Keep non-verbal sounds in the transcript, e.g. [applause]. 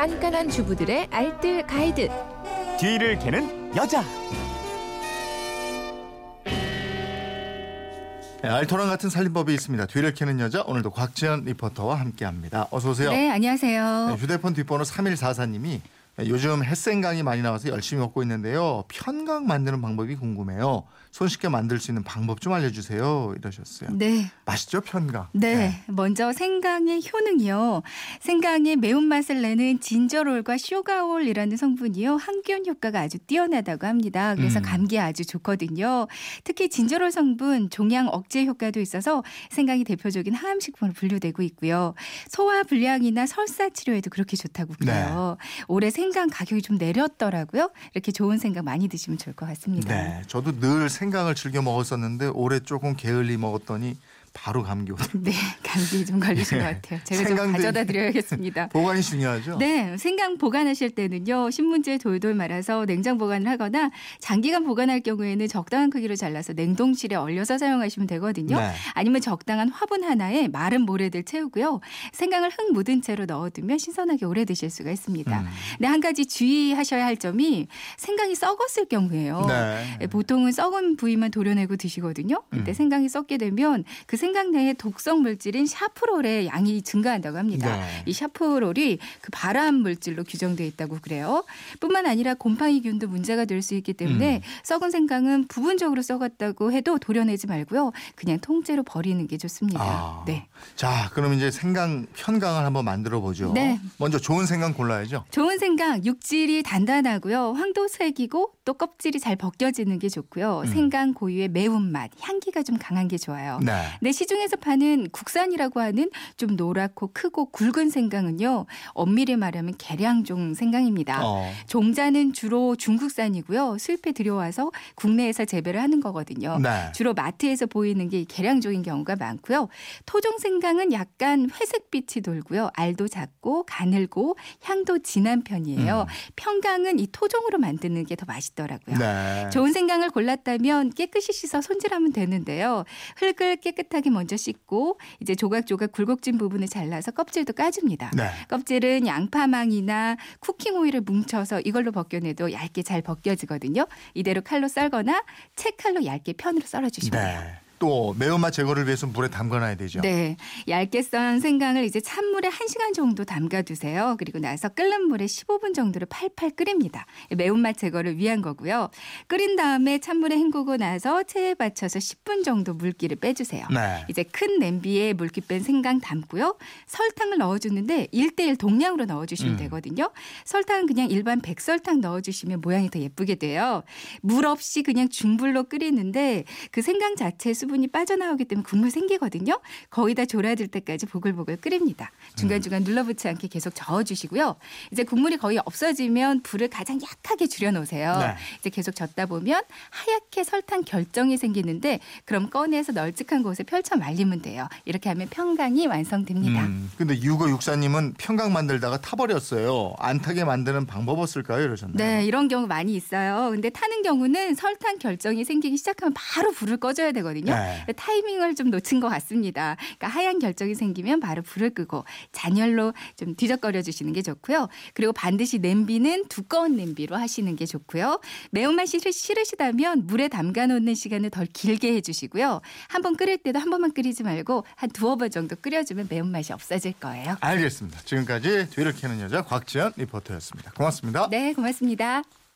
깐깐한 주부들의 알뜰 가이드. 뒤를 캐는 여자. 네, 알토란 같은 살림법이 있습니다. 뒤를 캐는 여자 오늘도 곽지연 리포터와 함께합니다. 어서 오세요. 네, 안녕하세요. 네, 휴대폰 뒷번호 3144님이 요즘 햇생강이 많이 나와서 열심히 먹고 있는데요. 편강 만드는 방법이 궁금해요. 손쉽게 만들 수 있는 방법 좀 알려주세요. 이러셨어요. 네. 맛있죠 편강. 네. 먼저 생강의 효능이요. 생강의 매운맛을 내는 진저롤과 쇼가올이라는 성분이요. 항균 효과가 아주 뛰어나다고 합니다. 그래서 음. 감기에 아주 좋거든요. 특히 진저롤 성분 종양 억제 효과도 있어서 생강이 대표적인 항암식품으로 분류되고 있고요. 소화 불량이나 설사 치료에도 그렇게 좋다고 그래요. 올해 생강 가격이 좀 내렸더라고요. 이렇게 좋은 생강 많이 드시면 좋을 것 같습니다. 네, 저도 늘 생강을 즐겨 먹었었는데 올해 조금 게을리 먹었더니 바로 감기 오더라고요. 네, 감기 좀 걸리신 것 같아요. 제가 좀 가져다 드려야겠습니다. [laughs] 보관이 중요하죠. 네, 생강 보관하실 때는요, 신문지에 돌돌 말아서 냉장 보관을 하거나 장기간 보관할 경우에는 적당한 크기로 잘라서 냉동실에 얼려서 사용하시면 되거든요. 네. 아니면 적당한 화분 하나에 마른 모래들 채우고요. 생강을 흙 묻은 채로 넣어두면 신선하게 오래 드실 수가 있습니다. 음. 네, 한 가지 주의하셔야 할 점이 생강이 썩었을 경우에요. 네. 예, 보통은 썩은 부위만 도려내고 드시거든요. 그때 음. 생강이 썩게 되면 그 생강 내에 독성 물질인 샤프롤의 양이 증가한다고 합니다. 네. 이 샤프롤이 그 발암 물질로 규정돼 있다고 그래요. 뿐만 아니라 곰팡이균도 문제가 될 수 있기 때문에 음. 썩은 생강은 부분적으로 썩었다고 해도 도려내지 말고요. 그냥 통째로 버리는 게 좋습니다. 아. 네. 자, 그럼 이제 생강 편강을 한번 만들어 보죠. 네. 먼저 좋은 생강 골라야죠. 좋은 생강 육질이 단단하고요. 황도색이고 또 껍질이 잘 벗겨지는 게 좋고요. 음. 생강 고유의 매운맛, 향기가 좀 강한 게 좋아요. 네. 네, 시중에서 파는 국산이라고 하는 좀 노랗고 크고 굵은 생강은요. 엄밀히 말하면 계량종 생강입니다. 어. 종자는 주로 중국산이고요. 수입해 들여와서 국내에서 재배를 하는 거거든요. 네. 주로 마트에서 보이는 게이 계량종인 경우가 많고요. 토종 생강은 약간 회색빛이 돌고요. 알도 작고 가늘고 향도 진한 편이에요. 음. 평강은 이 토종으로 만드는 게 더 맛있더라고요. 네. 좋은 생강을 골랐다면 깨끗이 씻어 손질하면 되는데요. 흙을 깨끗하게 먼저 씻고 이제 조각조각 굴곡진 부분을 잘라서 껍질도 까줍니다. 네. 껍질은 양파망이나 쿠킹 오일을 뭉쳐서 이걸로 벗겨내도 얇게 잘 벗겨지거든요. 이대로 칼로 썰거나 채칼로 얇게 편으로 썰어주시면 돼요. 네. 또 매운맛 제거를 위해서 물에 담가놔야 되죠. 네. 얇게 썬 생강을 이제 찬물에 1시간 정도 담가 두세요. 그리고 나서 끓는 물에 15분 정도를 팔팔 끓입니다. 매운맛 제거를 위한 거고요. 끓인 다음에 찬물에 헹구고 나서 체에 받쳐서 10분 정도 물기를 빼주세요. 네. 이제 큰 냄비에 물기 뺀 생강 담고요. 설탕을 넣어주는데 1대1 동량으로 넣어주시면 음. 되거든요. 설탕은 그냥 일반 백설탕 넣어주시면 모양이 더 예쁘게 돼요. 물 없이 그냥 중불로 끓이는데 그 생강 자체 수분이 빠져나오기 때문에 국물 생기거든요. 거의 다 졸아들 때까지 보글보글 끓입니다. 중간중간 눌러붙지 않게 계속 저어주시고요. 이제 국물이 거의 없어지면 불을 가장 약하게 줄여놓으세요. 네. 이제 계속 젓다 보면 하얗게 설탕 결정이 생기는데 그럼 꺼내서 널찍한 곳에 펼쳐 말리면 돼요. 이렇게 하면 평강이 완성됩니다. 음, 근데 유거 육사님은 평강 만들다가 타버렸어요. 안 타게 만드는 방법 없을까요? 이러셨나요? 네, 이런 경우 많이 있어요. 근데 타는 경우는 설탕 결정이 생기기 시작하면 바로 불을 꺼줘야 되거든요. 네. 타이밍을 좀 놓친 것 같습니다. 그러니까 하얀 결정이 생기면 바로 불을 끄고 잔열로 좀 뒤적거려 주시는 게 좋고요. 그리고 반드시 냄비는 두꺼운 냄비로 하시는 게 좋고요. 매운맛이 싫- 싫으시다면 물에 담가 놓는 시간을 덜 길게 해주시고요. 한번 끓일 때도 한 번만 끓이지 말고 한 두어 번 정도 끓여주면 매운맛이 없어질 거예요. 알겠습니다. 지금까지 뒤를 캐는 여자 곽지연 리포터였습니다. 고맙습니다. 네, 고맙습니다.